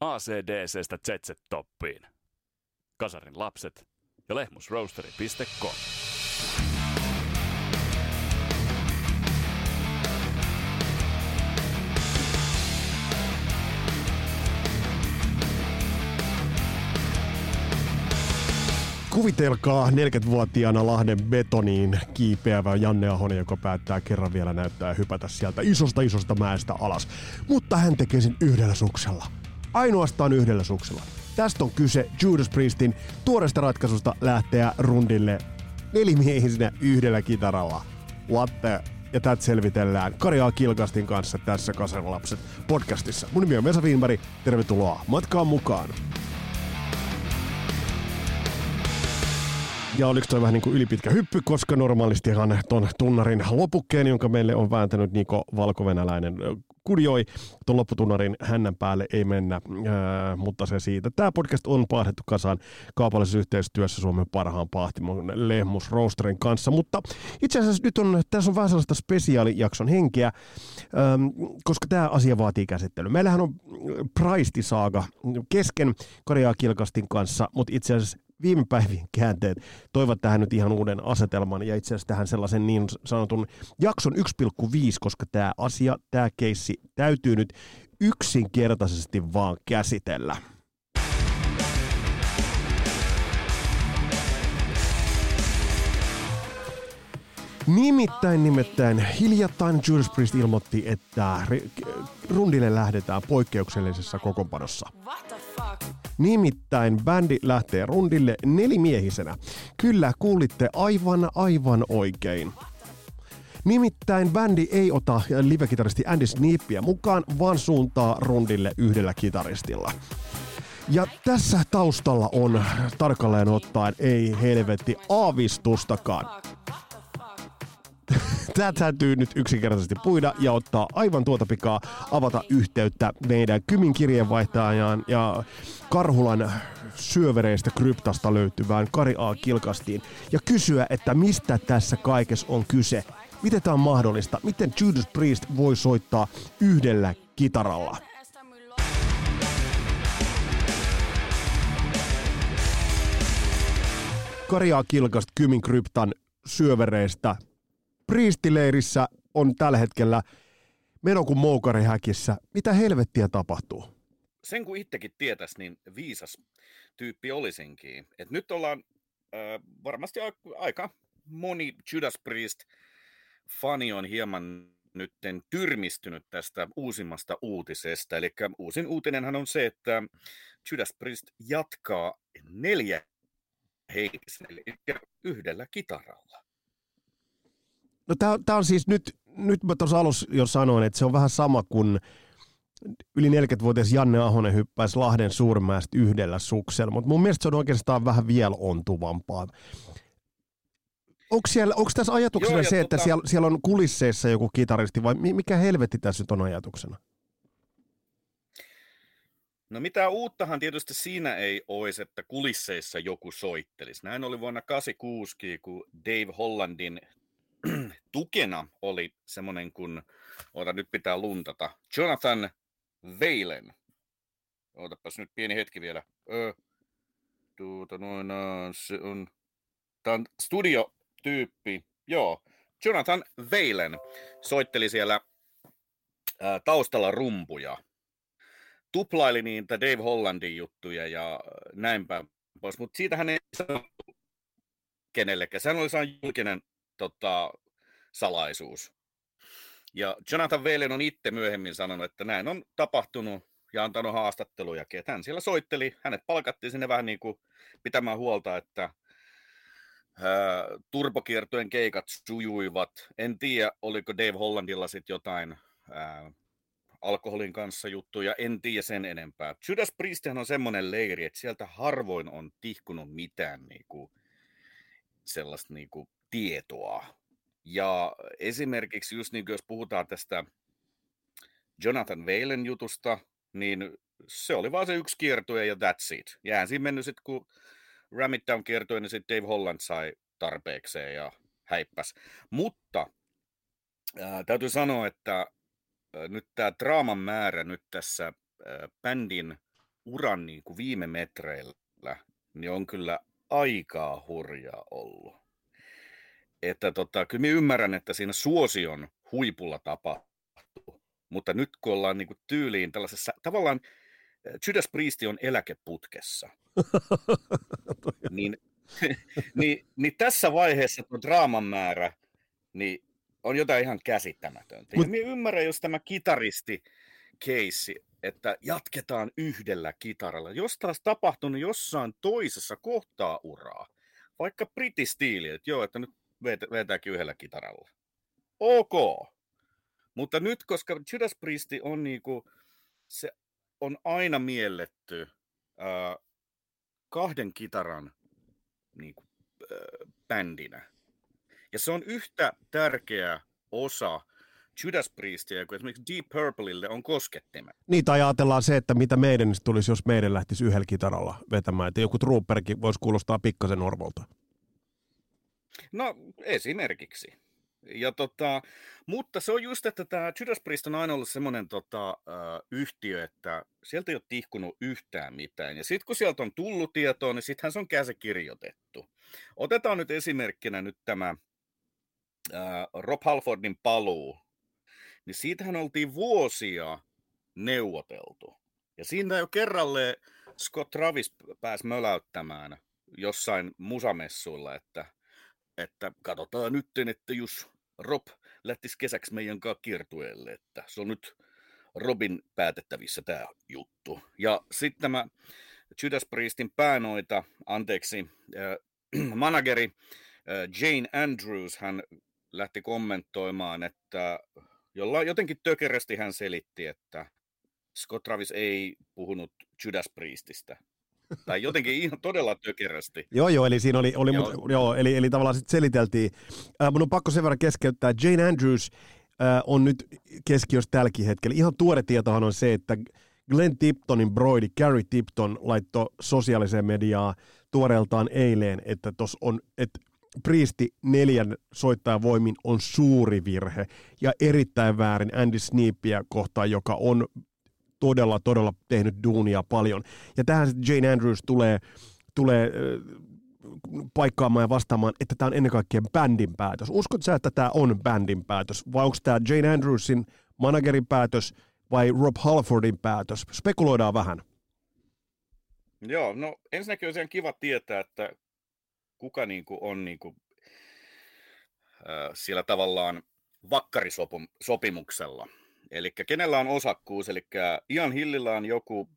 ACDCstä ZZ-toppiin. Kasarin lapset ja lehmusroasteri.com. Kuvitelkaa 40-vuotiaana Lahden betoniin kiipeävä Janne Ahonen, joka päättää kerran vielä näyttää hypätä sieltä isosta isosta mäestä alas. Mutta hän tekee sen yhdellä suksella. Ainoastaan yhdellä suksella. Tästä on kyse Judas Priestin tuoresta ratkaisusta lähteä rundille nelimiehisenä yhdellä kitaralla. What the? Ja tätä selvitellään Karjaa Kilkastin kanssa tässä Kasarilapset podcastissa. Mun nimi on Mesa Wienberg, tervetuloa matkaan mukaan. Ja oliko toi vähän niin kuin ylipitkä hyppy, koska normaalistihan ton tunnarin lopukkeen, jonka meille on vääntänyt Niko Valkovenäläinen kudjoi, ton lopputunnarin hännän päälle ei mennä, ää, mutta se siitä. Tämä podcast on paahdettu kasaan kaupallisessa yhteistyössä Suomen parhaan pahtimon Lehmus Roasterin kanssa, mutta itse asiassa nyt on, tässä on vähän sellaista spesiaalijakson henkeä, ää, koska tämä asia vaatii käsittelyä. Meillähän on Praisti-saaga kesken Karjaa Kilkastin kanssa, mutta itse asiassa viime päivien käänteet toivat tähän nyt ihan uuden asetelman ja itse asiassa tähän sellaisen niin sanotun jakson 1,5, koska tämä asia, tämä keissi täytyy nyt yksinkertaisesti vaan käsitellä. Nimittäin, nimittäin hiljattain Judas Priest ilmoitti, että rundille lähdetään poikkeuksellisessa kokoonpanossa. Nimittäin bändi lähtee rundille nelimiehisenä. Kyllä, kuulitte aivan aivan oikein. Nimittäin bändi ei ota livekitaristi Andy Snippiä mukaan, vaan suuntaa rundille yhdellä kitaristilla. Ja tässä taustalla on tarkalleen ottaen ei helvetti aavistustakaan. Tämä täytyy nyt yksinkertaisesti puida ja ottaa aivan tuota pikaa avata yhteyttä meidän Kymin kirjeenvaihtajaan ja Karhulan syövereistä kryptasta löytyvään Kari A. Kilkastiin ja kysyä, että mistä tässä kaikessa on kyse. Miten tämä on mahdollista? Miten Judas Priest voi soittaa yhdellä kitaralla? Kari A. Kilkast Kymin kryptan syövereistä Priistileirissä on tällä hetkellä meno kuin moukarihäkissä. Mitä helvettiä tapahtuu? Sen kun itsekin tietäisi, niin viisas tyyppi olisinkin. Et nyt ollaan äh, varmasti aika moni Judas Priest fani on hieman nytten tyrmistynyt tästä uusimmasta uutisesta. Eli uusin uutinenhan on se, että Judas Priest jatkaa neljä henkisen, eli yhdellä kitaralla. No tämä on siis nyt, nyt mä tuossa alussa jo sanoin, että se on vähän sama kuin yli 40-vuotias Janne Ahonen hyppäisi Lahden suurmäestä yhdellä suksella, mutta mun mielestä se on oikeastaan vähän vielä ontuvampaa. Onko, siellä, onko tässä ajatuksena Joo, se, että tota... siellä, siellä on kulisseissa joku kitaristi vai mikä helvetti tässä nyt on ajatuksena? No mitä uuttahan tietysti siinä ei olisi, että kulisseissa joku soittelisi. Näin oli vuonna 1986, kun Dave Hollandin tukena oli semmoinen kuin, oota nyt pitää luntata, Jonathan Veilen. Ootapas nyt pieni hetki vielä. Ö, tuota noin, se on, tämä on studiotyyppi, joo. Jonathan Veilen soitteli siellä ää, taustalla rumpuja. Tuplaili niitä Dave Hollandin juttuja ja näin päin pois, mutta siitähän ei sanottu kenellekään. Sehän oli saanut julkinen tota, salaisuus. Ja Jonathan Velen on itse myöhemmin sanonut, että näin on tapahtunut ja antanut haastatteluja. Että hän siellä soitteli, hänet palkattiin sinne vähän niin kuin pitämään huolta, että ää, turbokiertojen keikat sujuivat. En tiedä, oliko Dave Hollandilla sitten jotain ää, alkoholin kanssa juttuja, en tiedä sen enempää. Judas Priestihän on semmoinen leiri, että sieltä harvoin on tihkunut mitään niin kuin, sellaista niin kuin, tietoa. Ja esimerkiksi just niin kuin jos puhutaan tästä Jonathan Veilen jutusta, niin se oli vaan se yksi kiertue ja that's it. Ja siinä mennyt sitten, kun Ramit Down kiertui, niin sitten Dave Holland sai tarpeekseen ja häippäs. Mutta ää, täytyy sanoa, että ää, nyt tämä draaman määrä nyt tässä ää, bändin uran niin kuin viime metreillä, niin on kyllä aikaa hurjaa ollut. Että tota, kyllä minä ymmärrän, että siinä suosion huipulla tapahtuu, mutta nyt kun ollaan niin kuin tyyliin tällaisessa, tavallaan eh, Judas Priest on eläkeputkessa, niin, niin, niin tässä vaiheessa tuo draaman määrä niin on jotain ihan käsittämätöntä. Mut... Ja minä ymmärrän, jos tämä kitaristi keissi, että jatketaan yhdellä kitaralla. Jos taas tapahtunut jossain toisessa kohtaa uraa, vaikka britistiili, että joo, että nyt vetääkin yhdellä kitaralla. Ok. Mutta nyt, koska Judas Priest on niinku, se on aina mielletty ää, kahden kitaran niinku, ää, bändinä. Ja se on yhtä tärkeä osa Judas Priestia kuin esimerkiksi Deep Purpleille on koskettimet. Niin, tai ajatellaan se, että mitä meidän tulisi, jos meidän lähtisi yhdellä kitaralla vetämään. Että joku trooperkin voisi kuulostaa pikkasen orvolta. No, esimerkiksi. Ja tota, mutta se on just, että tämä Judas Priest on aina ollut semmoinen tota, yhtiö, että sieltä ei ole tihkunut yhtään mitään. Ja sitten kun sieltä on tullut tietoa, niin sittenhän se on käsikirjoitettu. Otetaan nyt esimerkkinä nyt tämä uh, Rob Halfordin paluu. Niin siitähän oltiin vuosia neuvoteltu. Ja siinä jo kerralle Scott Travis pääsi möläyttämään jossain musamessuilla, että – että katsotaan nyt, että jos Rob lähtisi kesäksi meidän kanssa kiertueelle, että se on nyt Robin päätettävissä tämä juttu. Ja sitten tämä Judas Priestin päänoita, anteeksi, äh, manageri äh, Jane Andrews, hän lähti kommentoimaan, että jolla jotenkin tökerästi hän selitti, että Scott Travis ei puhunut Judas Priestistä, tai jotenkin ihan todella tökerästi. joo, joo, eli siinä oli, oli joo. Mut, joo, eli, eli tavallaan sitten seliteltiin. Äh, mun on pakko sen verran keskeyttää. Jane Andrews äh, on nyt keskiössä tälläkin hetkellä. Ihan tuore tietohan on se, että Glenn Tiptonin broidi Gary Tipton laittoi sosiaaliseen mediaan tuoreeltaan eilen, että tos on, että Priesti neljän soittajan voimin on suuri virhe ja erittäin väärin Andy Sneapia kohtaan, joka on todella, todella tehnyt duunia paljon. Ja tähän Jane Andrews tulee, tulee paikkaamaan ja vastaamaan, että tämä on ennen kaikkea bändin päätös. Uskot sä, että tämä on bändin päätös, vai onko tämä Jane Andrewsin managerin päätös vai Rob Halfordin päätös? Spekuloidaan vähän. Joo, no ensinnäkin on ihan kiva tietää, että kuka niinku on niinku, äh, siellä tavallaan vakkarisopimuksella. Eli kenellä on osakkuus, eli Ian Hillillä on joku,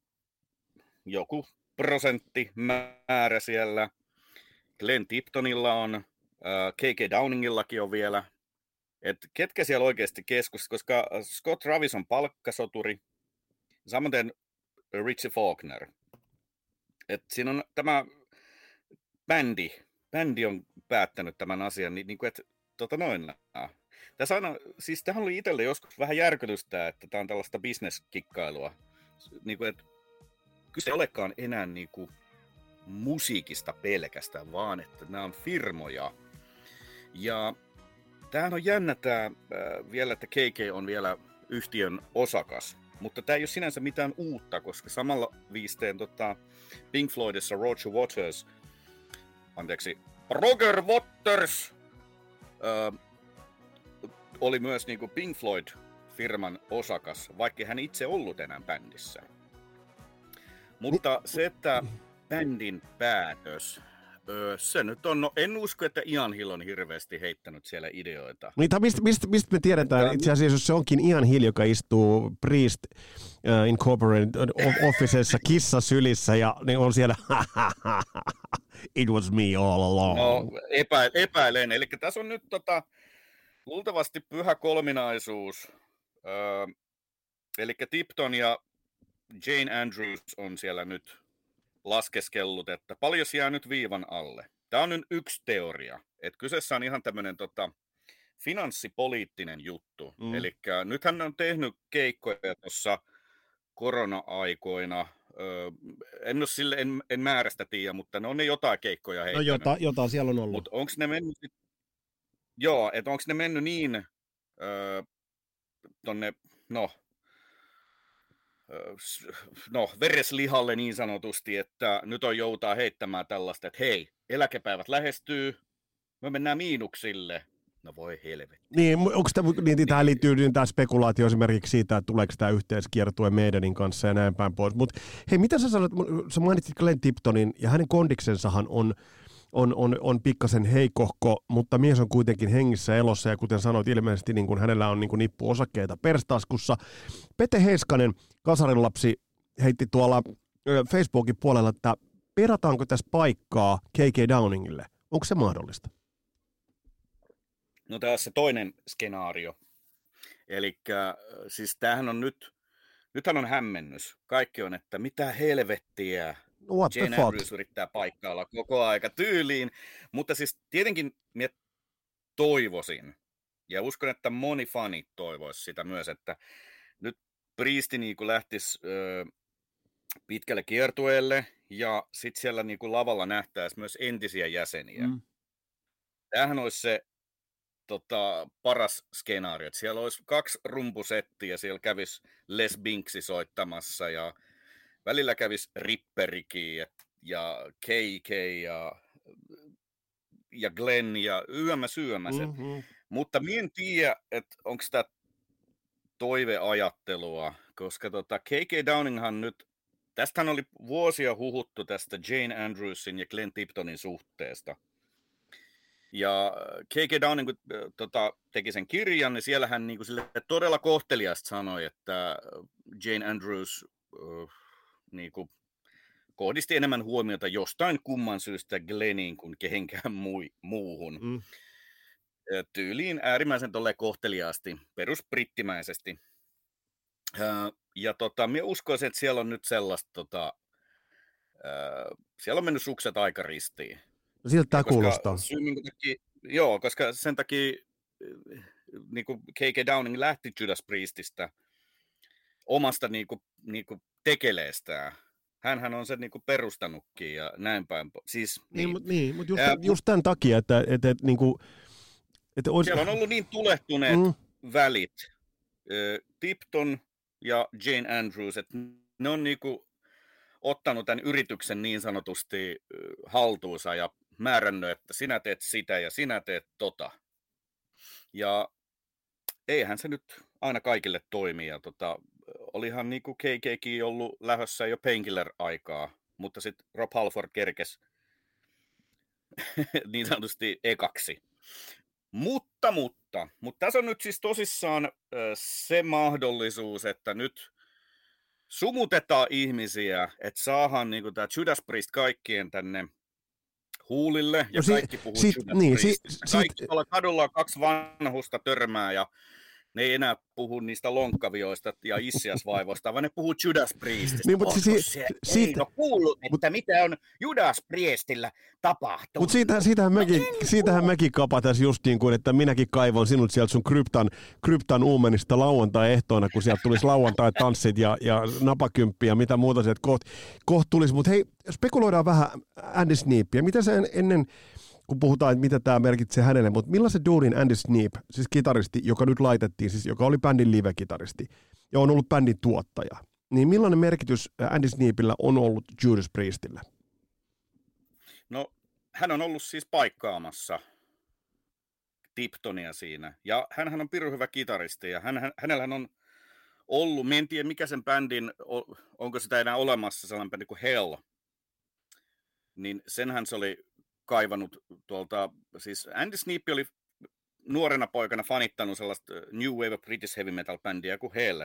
joku prosenttimäärä siellä, Glenn Tiptonilla on, KK Downingillakin on vielä, et ketkä siellä oikeasti keskus, koska Scott Travis on palkkasoturi, samoin Richie Faulkner. Et siinä on tämä bändi, bändi on päättänyt tämän asian, niin, niin kuin, että tota noin, tässä aina, siis tähän oli itselle joskus vähän järkytystä, että tämä on tällaista bisneskikkailua. Niin kuin, että kyse ei olekaan enää niin kuin musiikista pelkästään, vaan että nämä on firmoja. Ja tämähän on jännä tämä äh, vielä, että KK on vielä yhtiön osakas. Mutta tämä ei ole sinänsä mitään uutta, koska samalla viisteen tota, Pink Floydissa Roger Waters, anteeksi, Roger Waters, äh, oli myös niin kuin Pink Floyd-firman osakas, vaikka hän itse ollut enää bändissä. Mutta se, että bändin päätös, se nyt on, no en usko, että Ian Hill on hirveästi heittänyt siellä ideoita. Niin, mistä, mistä, mistä me tiedetään, itse asiassa jos se onkin Ian Hill, joka istuu Priest uh, Incorporated officeessa kissa sylissä ja niin on siellä it was me all along. No, epä, epäilen, eli tässä on nyt tota, luultavasti pyhä kolminaisuus. Öö, eli Tipton ja Jane Andrews on siellä nyt laskeskellut, että paljon jää nyt viivan alle. Tämä on nyt yksi teoria. Että kyseessä on ihan tämmöinen tota, finanssipoliittinen juttu. Mm. Eli nythän on tehnyt keikkoja tuossa korona-aikoina. Öö, en, ole sille, en, en määrästä tiedä, mutta ne on ne jotain keikkoja heittänyt. No jota, jota siellä on ollut. Mutta onko ne mennyt Joo, että onko ne mennyt niin öö, tonne, no, no, vereslihalle niin sanotusti, että nyt on joutaa heittämään tällaista, että hei, eläkepäivät lähestyy, me mennään miinuksille. No voi helvetti. Niin, onko tämä, niin, tähän liittyy niin tämä spekulaatio esimerkiksi siitä, että tuleeko tämä yhteiskiertue Maidenin kanssa ja näin päin pois. Mutta hei, mitä sä sanoit, sä mainitsit Glenn Tiptonin ja hänen kondiksensahan on, on, on, on pikkasen heikohko, mutta mies on kuitenkin hengissä elossa ja kuten sanoit, ilmeisesti niin kuin hänellä on niin kuin nippu osakkeita perstaskussa. Pete Heiskanen, kasarin lapsi, heitti tuolla Facebookin puolella, että perataanko tässä paikkaa KK Downingille? Onko se mahdollista? No tässä se toinen skenaario. Eli siis tämähän on nyt, nythän on hämmennys. Kaikki on, että mitä helvettiä, What Jane the Andrews yrittää paikkailla koko aika tyyliin, mutta siis tietenkin minä toivoisin, ja uskon, että moni fani toivoisi sitä myös, että nyt Priesti niin lähtisi ö, pitkälle kiertueelle, ja sitten siellä niin kuin lavalla nähtäisi myös entisiä jäseniä. Mm. Tämähän olisi se tota, paras skenaario. Että siellä olisi kaksi rumpusettiä, siellä kävisi Les Binksi soittamassa ja välillä kävisi Ripperikin ja, ja KK ja, ja Glenn ja yömä syömäset. Mm-hmm. Mutta minä en tiedä, että onko tämä toiveajattelua, koska tota, KK Downinghan nyt, tästähän oli vuosia huhuttu tästä Jane Andrewsin ja Glenn Tiptonin suhteesta. Ja K.K. Downing, kun tota, teki sen kirjan, niin siellä hän niin kuin, sille todella kohteliasta sanoi, että Jane Andrews uh, niin kuin, kohdisti enemmän huomiota jostain kumman syystä Gleniin kuin kehenkään mui, muuhun. Mm. Tyyliin äärimmäisen tolle kohteliaasti, perusbrittimäisesti. Ja tota, minä uskoisin, että siellä on nyt sellaista, tota, siellä on mennyt sukset aika ristiin. No siltä tämä kuulostaa. Syy, takia, joo, koska sen takia niin kuin K.K. Downing lähti Judas Priestistä omasta niin kuin, niin kuin tekeleestään. Hänhän on sen niin kuin perustanutkin ja näin päin. Siis, niin, niin, mutta, niin, mutta just, ää, just tämän takia, että, että, että, niin kuin, että olisi... Siellä on ollut niin tulehtuneet mm. välit. Tipton ja Jane Andrews, että ne on niin kuin ottanut tämän yrityksen niin sanotusti haltuunsa ja määrännyt, että sinä teet sitä ja sinä teet tota. Ja eihän se nyt aina kaikille toimi. Ja tota, olihan niin kuin KKkin ollut lähössä jo Painkiller-aikaa, mutta sitten Rob Halford kerkes niin sanotusti ekaksi. Mutta, mutta, mutta tässä on nyt siis tosissaan se mahdollisuus, että nyt sumutetaan ihmisiä, että saadaan niin tämä Judas Priest kaikkien tänne huulille ja no si- kaikki puhuu sit, niin, si- Kaikki sit... kadulla kaksi vanhusta törmää ja ne ei enää puhu niistä lonkkavioista ja issiasvaivoista, vaan ne puhuu Judas Priestistä. Niin, mutta si- se si- ei ole kuullut, että mut, mitä on Judas Priestillä tapahtunut. Mutta siitähän, siitähän, mekin, siitähän mekin kapataan just niin kuin, että minäkin kaivon sinut sieltä sun kryptan, kryptan uumenista lauantai-ehtoina, kun sieltä tulisi lauantai-tanssit ja, ja napakymppi ja mitä muuta sieltä kohta koht tulisi. Mutta hei, spekuloidaan vähän Andy Sneapia. Mitä se ennen kun puhutaan, että mitä tämä merkitsee hänelle, mutta millaisen duunin Andy Sneap, siis kitaristi, joka nyt laitettiin, siis joka oli bändin live-kitaristi ja on ollut bändin tuottaja, niin millainen merkitys Andy Sneapillä on ollut Judas Priestille? No, hän on ollut siis paikkaamassa Tiptonia siinä. Ja hän on pirun hyvä kitaristi ja hän, hän, hänellä on ollut, en tiedä mikä sen bändin, onko sitä enää olemassa sellainen bändi kuin Hell, niin senhän se oli kaivannut tuolta, siis Andy Sneap oli nuorena poikana fanittanut sellaista New Wave of British Heavy Metal bändiä kuin Hell.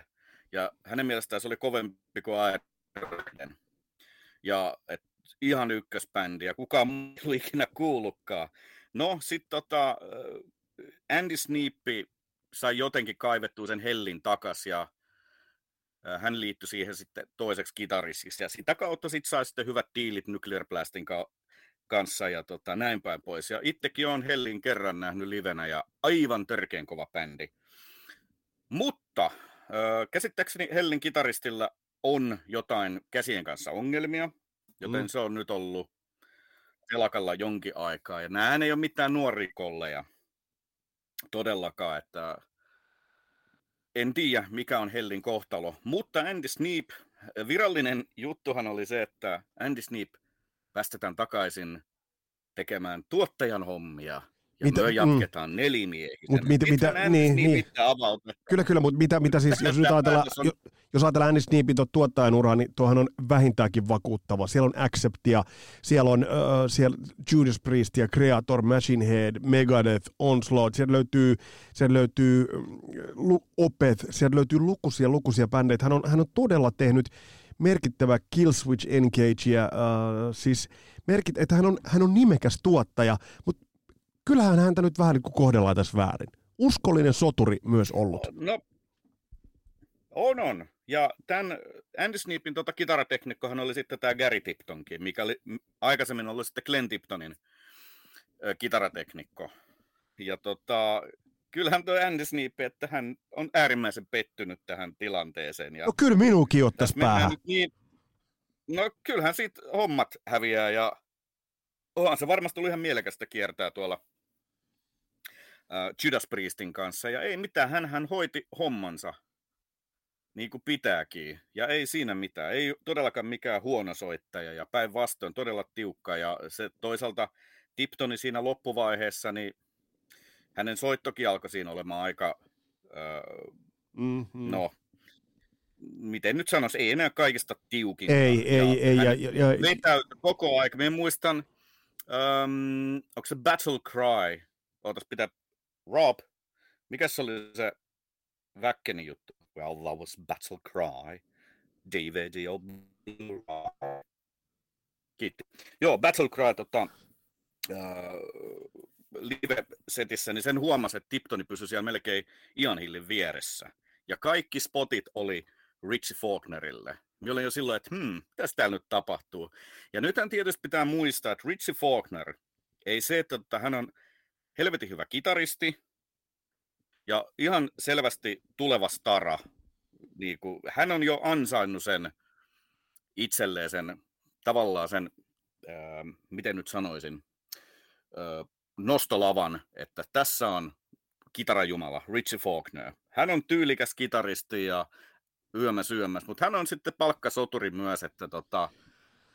Ja hänen mielestään se oli kovempi kuin Iron Ja et, ihan ykkösbändi, ja kukaan muu ikinä kuullutkaan. No, sitten tota, Andy Sneap sai jotenkin kaivettua sen Hellin takas, ja hän liittyi siihen sitten toiseksi kitaristiksi, ja sitä kautta sitten sai sitten hyvät diilit Nuclear Blastin kanssa ja tota, näin päin pois. Ja itsekin on Hellin kerran nähnyt livenä ja aivan törkeän kova bändi. Mutta äh, käsittääkseni Hellin kitaristilla on jotain käsien kanssa ongelmia, joten mm. se on nyt ollut telakalla jonkin aikaa. Ja nämä ei ole mitään nuoria kolleja todellakaan, että en tiedä, mikä on Hellin kohtalo. Mutta Andy Sneap, virallinen juttuhan oli se, että Andy Sneap päästetään takaisin tekemään tuottajan hommia ja mitä, me mm. jatketaan mm. nelimiehisenä. Mut mit, mitä, niin, niin. Kyllä, kyllä, mutta mitä, mitä siis, jos nyt ajatellaan, on... jos ajatellaan Andy Sneapin tuottajan uraa, niin tuohan on vähintäänkin vakuuttava. Siellä on Acceptia, siellä on uh, siellä Judas Priest ja Creator, Machine Head, Megadeth, Onslaught, sieltä löytyy, sieltä löytyy uh, Opeth, sieltä löytyy lukuisia, lukuisia bändejä. Hän on, hän on todella tehnyt merkittävä Killswitch Engage, ja, uh, siis merkit, että hän on, hän on nimekäs tuottaja, mutta kyllähän häntä nyt vähän niin kohdellaan tässä väärin. Uskollinen soturi myös ollut. No, on on. Ja tämän Andy Sneapin tota kitarateknikkohan oli sitten tämä Gary Tiptonkin, mikä oli aikaisemmin ollut sitten Glenn Tiptonin ö, kitarateknikko. Ja tota, kyllähän tuo Andy Sneap, että hän on äärimmäisen pettynyt tähän tilanteeseen. Ja no kyllä minuukin ottaisi päähän. Niin, no kyllähän siitä hommat häviää ja onhan se varmasti ollut ihan mielekästä kiertää tuolla äh, Judas Priestin kanssa, ja ei mitään, hän, hän hoiti hommansa niin kuin pitääkin, ja ei siinä mitään, ei todellakaan mikään huono soittaja, ja päinvastoin todella tiukka, ja se toisaalta Tiptoni siinä loppuvaiheessa, niin hänen soittokin alkoi siinä olemaan aika, äh, mm-hmm. no, miten nyt sanoisi, ei enää kaikista tiukin. Ei, ei, ja ei. Ja, ja, ja, koko aika. Minä muistan, um, onko se Battle Cry? Ootas pitää Rob, mikä se oli se Väkkenin juttu? Well, that was Battle Cry. DVD of Kiitti. Joo, Battle Cry tota, live-setissä, niin sen huomasi, että Tiptoni pysyi siellä melkein Ian Hillin vieressä. Ja kaikki spotit oli Richie Faulknerille. Minä olin jo silloin, että hmm, mitä täällä nyt tapahtuu. Ja nythän tietysti pitää muistaa, että Richie Faulkner, ei se, että hän on helvetin hyvä kitaristi ja ihan selvästi tuleva stara. Niin kuin, hän on jo ansainnut sen itselleen sen tavallaan sen, ää, miten nyt sanoisin, nostolavan, että tässä on kitarajumala Richie Faulkner. Hän on tyylikäs kitaristi ja yömäs yömäs, mutta hän on sitten palkkasoturi myös, että tota,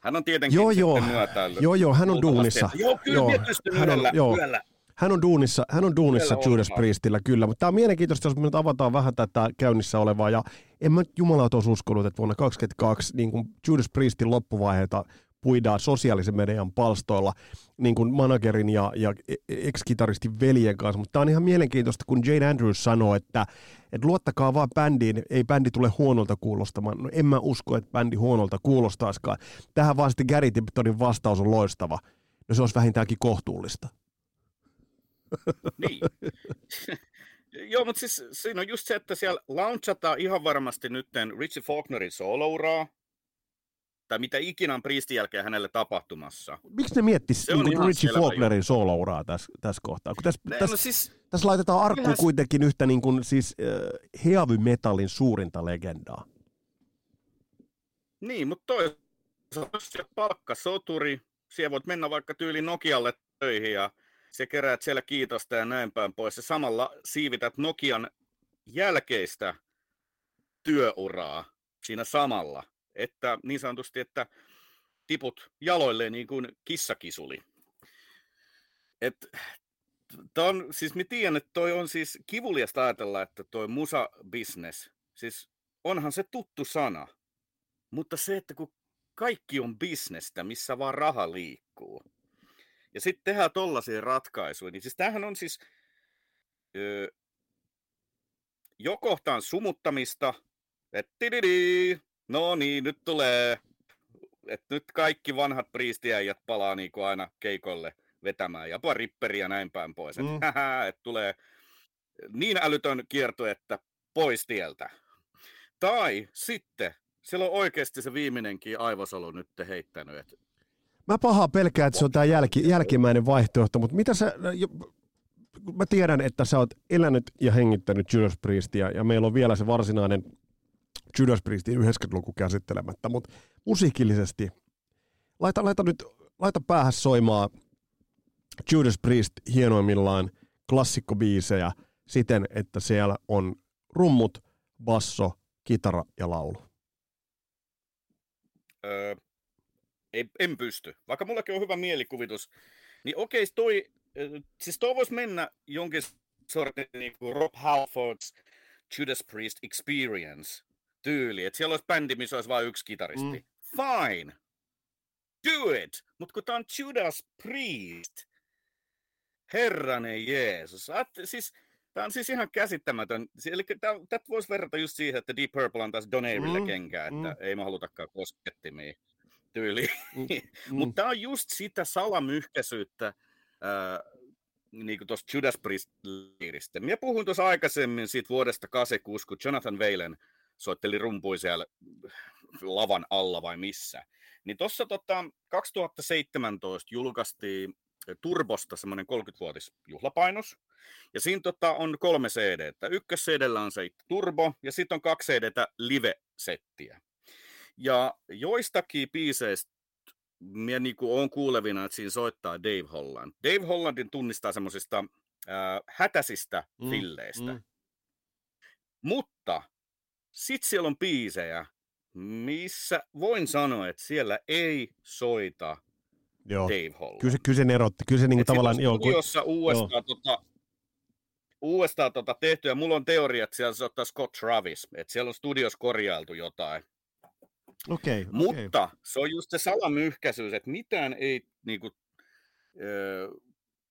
hän on tietenkin joo, joo. myötäillyt. Joo, joo, hän on duunissa. Joo, kyllä joo, hän on, yöllä, joo. yöllä hän on duunissa, hän on duunissa Judas Priestillä, kyllä. Mutta tämä on mielenkiintoista, jos me nyt avataan vähän tätä käynnissä olevaa. Ja en mä jumalauta olisi uskonut, että vuonna 2022 niin kuin Judas Priestin loppuvaiheita puidaan sosiaalisen median palstoilla niin kuin managerin ja, ja ex-kitaristin veljen kanssa, mutta tämä on ihan mielenkiintoista, kun Jane Andrews sanoo, että, että luottakaa vaan bändiin, ei bändi tule huonolta kuulostamaan. No en mä usko, että bändi huonolta kuulostaisikaan. Tähän vaan sitten Gary Tiptonin vastaus on loistava. No se olisi vähintäänkin kohtuullista. Niin. Joo, mutta siis siinä on just se, että siellä launchataan ihan varmasti nyt Richie Faulknerin solouraa, tai mitä ikinä on Priestin jälkeen hänelle tapahtumassa. Miksi ne miettisivät niin Richie Faulknerin solouraa tässä, tässä kohtaa? Kun tässä, ne, tässä, no siis, tässä laitetaan arkku kyllähän... kuitenkin yhtä niin kuin, siis, äh, heavy metalin suurinta legendaa. Niin, mutta toisaalta palkkasoturi, siellä voit mennä vaikka tyyli Nokialle töihin ja se keräät siellä kiitosta ja näin päin pois. Ja samalla siivität Nokian jälkeistä työuraa siinä samalla. Että niin sanotusti, että tiput jaloille niin kuin kissakisuli. Et, on, siis mä tiedän, että toi on siis kivuliasta ajatella, että toi musa-business, siis onhan se tuttu sana, mutta se, että kun kaikki on bisnestä, missä vaan raha liikkuu, ja sitten tehdään tollaisia ratkaisuja. Niin siis tämähän on siis öö, jo kohtaan sumuttamista, että no niin, nyt tulee, että nyt kaikki vanhat priistiäijät palaa niin kuin aina keikolle vetämään, ja ripperiä näin päin pois. Mm. Että et tulee niin älytön kierto, että pois tieltä. Tai sitten, siellä on oikeasti se viimeinenkin aivosolu nyt heittänyt, että Mä pahaa pelkään, että se on tämä jälki, jälkimmäinen vaihtoehto, mutta mitä sä, mä tiedän, että sä oot elänyt ja hengittänyt Judas Priestia, ja meillä on vielä se varsinainen Judas Priestin 90-luku käsittelemättä, mutta musiikillisesti, laita, laita nyt, laita päähän soimaan Judas Priest hienoimmillaan klassikkobiisejä siten, että siellä on rummut, basso, kitara ja laulu? Öö, ei, en pysty. Vaikka mullakin on hyvä mielikuvitus, niin okei, toi, siis toi voisi mennä jonkin sortin niin kuin Rob Halford's Judas Priest Experience tyyli, että siellä olisi bändi, missä olisi vain yksi kitaristi. Mm. Fine! Do it! Mutta kun tää on Judas Priest, herranen Jeesus. At, siis, Tämä on siis ihan käsittämätön. Eli tätä voisi verrata just siihen, että Deep Purple on taas Donairille mm, kenkää, että mm. ei mä halutakaan koskettimia tyyli. Mm, mm. Mutta tämä on just sitä salamyhkäisyyttä, äh, niin kuin tuosta Judas Priest-liiristä. Minä puhuin tuossa aikaisemmin siitä vuodesta 86, kun Jonathan Valen soitteli rumpui siellä lavan alla vai missä. Niin tuossa tota, 2017 julkaistiin Turbosta semmoinen 30-vuotis juhlapainos. Ja siinä tota, on kolme cd Ykkös CDllä on se Turbo ja sitten on kaksi cd live-settiä. Ja joistakin biiseistä minä niin olen kuulevina, että siinä soittaa Dave Holland. Dave Hollandin tunnistaa semmoisista äh, hätäisistä mm, filleistä. Mm. Mutta sitten siellä on biisejä, missä voin sanoa, että siellä ei soita joo. Dave Holland. Kyllä se, kyllä erotti. Kyllä se niin tavallaan... Joo, kun... uudestaan, joo. Tota, uudestaan tota tehty, ja mulla on teoria, että siellä soittaa Scott Travis, että siellä on studios korjailtu jotain. Okay, Mutta okay. se on just se salamyhkäisyys, että mitään ei niinku, ö,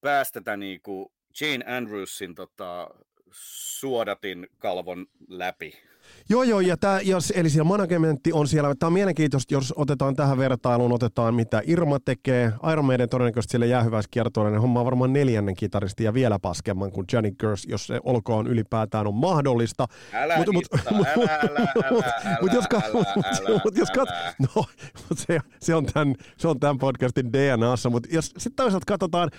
päästetä niinku Jane Andrewsin tota, suodatin kalvon läpi. Joo, joo, ja tää, jos, eli siellä managementti on siellä, tämä on mielenkiintoista, jos otetaan tähän vertailuun, otetaan mitä Irma tekee, Iron Maiden todennäköisesti sille jää hyvässä kiertoille, niin homma on varmaan neljännen kitaristi ja vielä paskemman kuin Johnny Gers, jos se olkoon ylipäätään on mahdollista. Älä mut, mut, jos, mut jos kat, no, se, se, on tämän, se on tämän podcastin DNAssa, mutta jos sitten toisaalta katsotaan,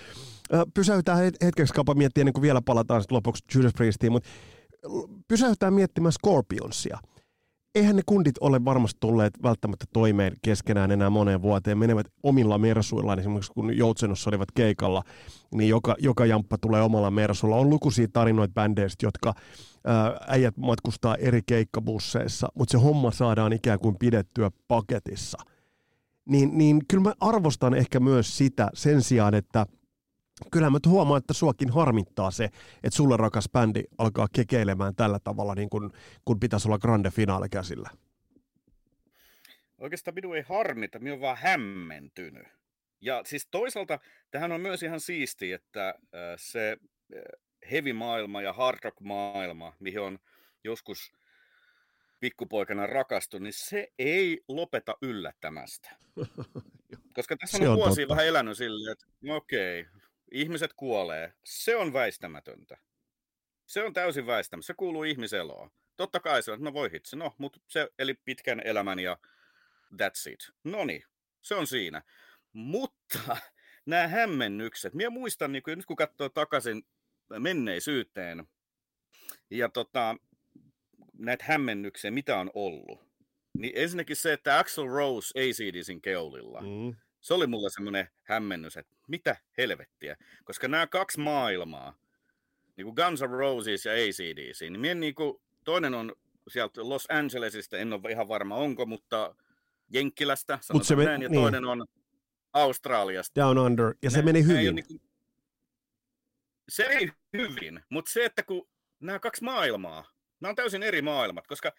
pysäytään hetkeksi kaupan miettiä, niin kuin vielä palataan sitten lopuksi Judas Priestiin, mutta pysäyttää miettimään Scorpionsia. Eihän ne kundit ole varmasti tulleet välttämättä toimeen keskenään enää moneen vuoteen. Menevät omilla mersuillaan, esimerkiksi kun Joutsenossa olivat keikalla, niin joka, joka jamppa tulee omalla mersulla. On lukuisia tarinoita bändeistä, jotka äijät matkustaa eri keikkabusseissa, mutta se homma saadaan ikään kuin pidettyä paketissa. Niin, niin kyllä mä arvostan ehkä myös sitä sen sijaan, että – kyllä mä huomaan, että suakin harmittaa se, että sulle rakas bändi alkaa kekeilemään tällä tavalla, niin kun, kun pitäisi olla grande finaali käsillä. Oikeastaan minun ei harmita, minä olen vaan hämmentynyt. Ja siis toisaalta tähän on myös ihan siisti, että se heavy-maailma ja hard rock-maailma, mihin on joskus pikkupoikana rakastunut, niin se ei lopeta yllättämästä. Koska tässä on, on vuosia vähän elänyt silleen, että no okei, ihmiset kuolee, se on väistämätöntä. Se on täysin väistämätöntä. Se kuuluu ihmiseloon. Totta kai se on, no voi hitsi, no, mutta se eli pitkän elämän ja that's it. No niin, se on siinä. Mutta nämä hämmennykset, minä muistan, niin kun, nyt kun katsoo takaisin menneisyyteen ja tota, näitä hämmennyksiä, mitä on ollut, niin ensinnäkin se, että Axel Rose ACDCin keulilla, mm se oli mulle semmoinen hämmennys, että mitä helvettiä. Koska nämä kaksi maailmaa, niin kuin Guns N' Roses ja ACDC, niin mien niin kuin, toinen on sieltä Los Angelesista, en ole ihan varma onko, mutta Jenkkilästä, Mut se men, näin, ja niin. toinen on Australiasta. Down Under, ja se ne, meni hyvin. Niin kuin, se ei hyvin, mutta se, että kun nämä kaksi maailmaa, nämä on täysin eri maailmat, koska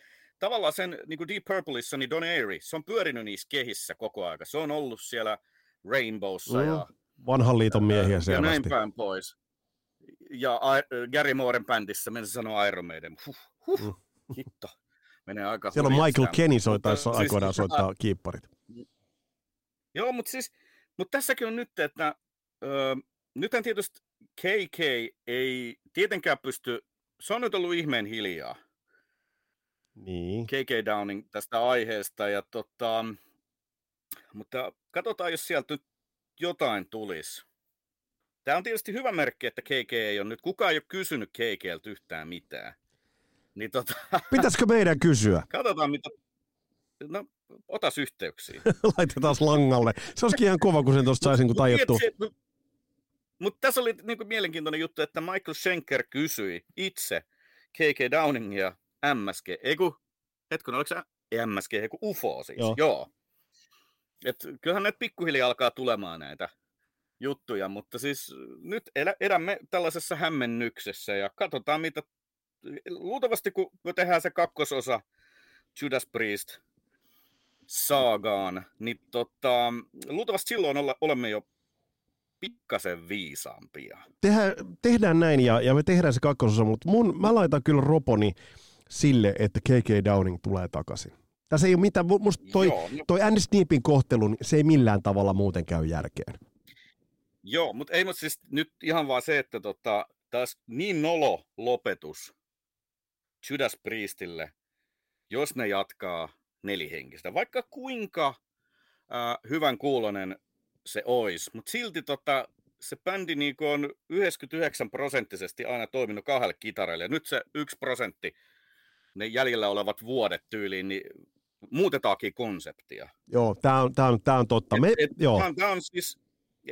tavallaan sen niin kuin Deep Purpleissa, niin Don Airy, se on pyörinyt niissä kehissä koko aika. Se on ollut siellä Rainbowssa mm. ja... Vanhan liiton miehiä selvästi. Ja näin päin pois. Ja Gary Mooren bändissä, menen sanoa Iron Maiden. Huh, huh, mm. hitto. Menee aika Siellä on Michael Kenny soitaessa siis, aikoinaan soittaa a... kiipparit. Joo, mutta siis, mutta tässäkin on nyt, että ö, nythän tietysti KK ei tietenkään pysty, se on nyt ollut ihmeen hiljaa niin. KK Downing tästä aiheesta. Ja tota, mutta katsotaan, jos sieltä nyt jotain tulisi. Tämä on tietysti hyvä merkki, että KK ei ole nyt, kukaan ei ole kysynyt KKltä yhtään mitään. Niin tota... Pitäisikö meidän kysyä? Katsotaan, mitä... No, otas yhteyksiä. Laitetaan langalle. Se olisikin ihan kova, kun sen tuosta saisin, kun tajuttu. Mutta tässä oli niin kuin, mielenkiintoinen juttu, että Michael Schenker kysyi itse KK Downingia MSG, ei kun, hetkinen, oliko se MSG, ei kun UFO siis, Joo. joo. Et kyllähän näitä pikkuhiljaa alkaa tulemaan näitä juttuja, mutta siis nyt elä, elämme tällaisessa hämmennyksessä ja katsotaan mitä, luultavasti kun, kun tehdään se kakkososa Judas Priest saagaan, niin tota, luultavasti silloin olla, olemme jo pikkasen viisaampia. Tehdään, tehdään näin ja, ja me tehdään se kakkososa, mutta mun, mä laitan kyllä roponi sille, että KK Downing tulee takaisin. Tässä ei ole mitään, mu- musta toi, Joo, no, toi Andy Sneapin kohtelu, niin se ei millään tavalla muuten käy järkeen. joo mutta ei mutta siis nyt ihan vaan se, että tota, taas niin nolo lopetus Judas Priestille, jos ne jatkaa nelihenkistä. Vaikka kuinka äh, hyvän kuulonen se olisi, mutta silti tota, se bändi niin on 99 prosenttisesti aina toiminut kahdelle kitaralle. Ja nyt se yksi prosentti, ne jäljellä olevat vuodet tyyliin, niin muutetaankin konseptia. Joo, tää on, tää on, tää on totta. Me, Et, et, joo, Tämä on, tää on siis,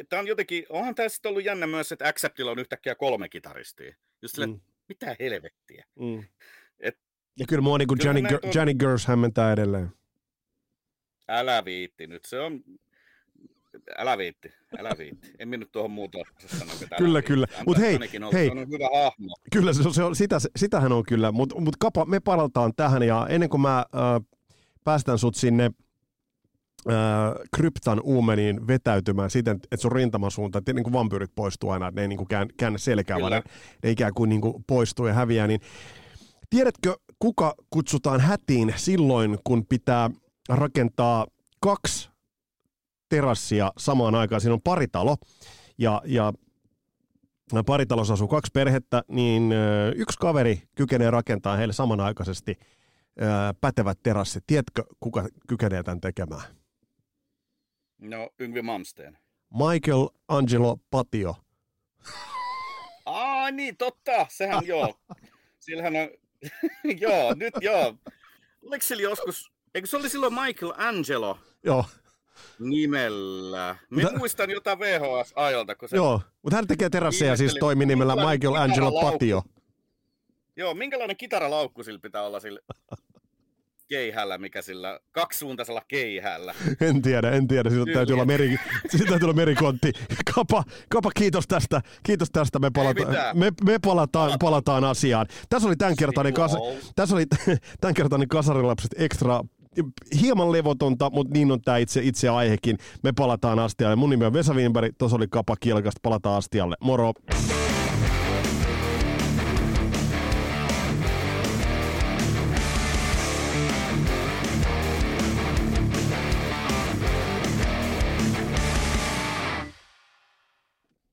tää on jotenkin, onhan tämä sitten ollut jännä myös, että Acceptilla on yhtäkkiä kolme kitaristia. Just sille, Mm. mitä helvettiä. mm. Et- ja kyllä mua niinku kyllähän Johnny, on. Johnny hämmentää edelleen. Älä viitti nyt, se on... Älä viitti, älä viitti. En minä nyt tuohon muuta älä Kyllä, viitti. kyllä. Antaa Mut hei, olla, hei. On hyvä hahmo. Kyllä, se on, se on, sitä, sitähän on kyllä, mutta mut Kapa, me palataan tähän ja ennen kuin mä äh, päästän sut sinne äh, kryptan uumeniin vetäytymään siten, että sun rintamasuunta, että niin kuin vampyyrit poistuu aina, että ne ei niin kuin kään, käännä selkää, Kyllä. vaan ne, ne ikään kuin, niin kuin poistuu ja häviää, niin tiedätkö, kuka kutsutaan hätiin silloin, kun pitää rakentaa kaksi terassia samaan aikaan, siinä on paritalo, ja, ja paritalossa asuu kaksi perhettä, niin yksi kaveri kykenee rakentamaan heille samanaikaisesti ö, pätevät terassit. Tiedätkö, kuka kykenee tämän tekemään? No, Yngvi Malmsteen. Michael Angelo Patio. Aa, niin, totta. Sehän joo. Sillähän on... joo, nyt joo. Oliko sillä joskus... Eikö se oli silloin Michael Angelo Joo, nimellä? Mä Mutta- muistan jotain VHS-ajalta, kun se... joo. mutta hän tekee terasseja siis Ihmettelin, toimi nimellä minkälainen Michael Angelo. Patio. Joo, minkälainen kitaralaukku sillä pitää olla sillä keihällä, mikä sillä kaksisuuntaisella keihällä. En tiedä, en tiedä. Siitä täytyy olla, meri, siitä täytyy olla merikontti. Kapa, kapa, kiitos tästä. Kiitos tästä. Me, palata, me, me palataan, palataan asiaan. Tässä oli tämänkertainen, kas, tässä oli tämänkertainen Kasarilapset extra hieman levotonta, mutta niin on tämä itse, itse aihekin. Me palataan astialle. Mun nimi on Vesa Wienberg, tuossa oli Kapa Kielkasta, palataan astialle. Moro!